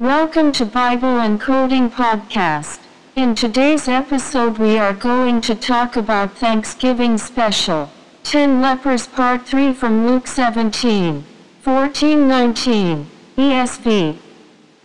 Welcome to Bible and Coding Podcast. In today's episode, we are going to talk about Thanksgiving special. 10 lepers part 3 from Luke 17, 14 19, ESV.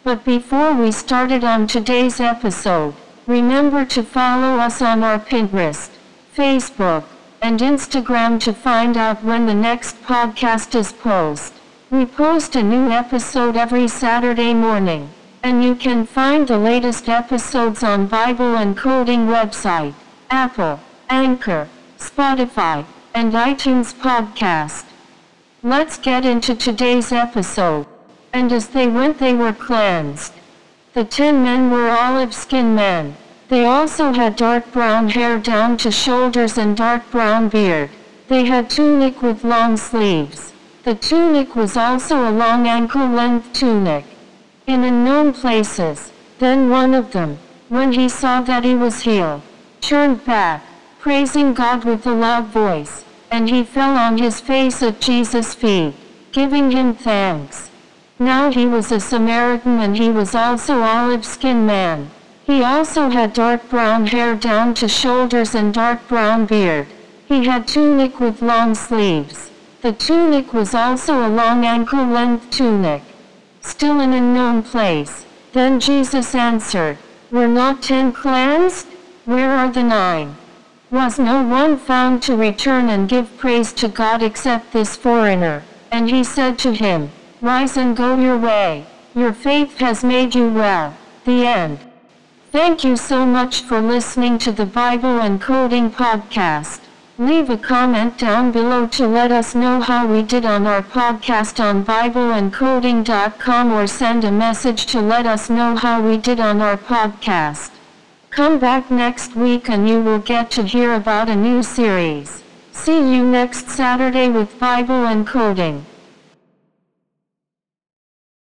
But before we started on today's episode, remember to follow us on our Pinterest, Facebook, and Instagram to find out when the next podcast is posted. We post a new episode every Saturday morning, and you can find the latest episodes on Bible and Coding website, Apple, Anchor, Spotify, and iTunes podcast. Let's get into today's episode. And as they went they were cleansed. The ten men were olive skin men. They also had dark brown hair down to shoulders and dark brown beard. They had tunic with long sleeves. The tunic was also a long ankle-length tunic. In unknown places, then one of them, when he saw that he was healed, turned back, praising God with a loud voice, and he fell on his face at Jesus' feet, giving him thanks. Now he was a Samaritan and he was also olive-skinned man. He also had dark brown hair down to shoulders and dark brown beard. He had tunic with long sleeves. The tunic was also a long ankle-length tunic. Still an unknown place. Then Jesus answered, Were not ten cleansed? Where are the nine? Was no one found to return and give praise to God except this foreigner? And he said to him, Rise and go your way. Your faith has made you well. The end. Thank you so much for listening to the Bible and Coding podcast. Leave a comment down below to let us know how we did on our podcast on BibleandCoding.com or send a message to let us know how we did on our podcast. Come back next week and you will get to hear about a new series. See you next Saturday with Bible and Coding.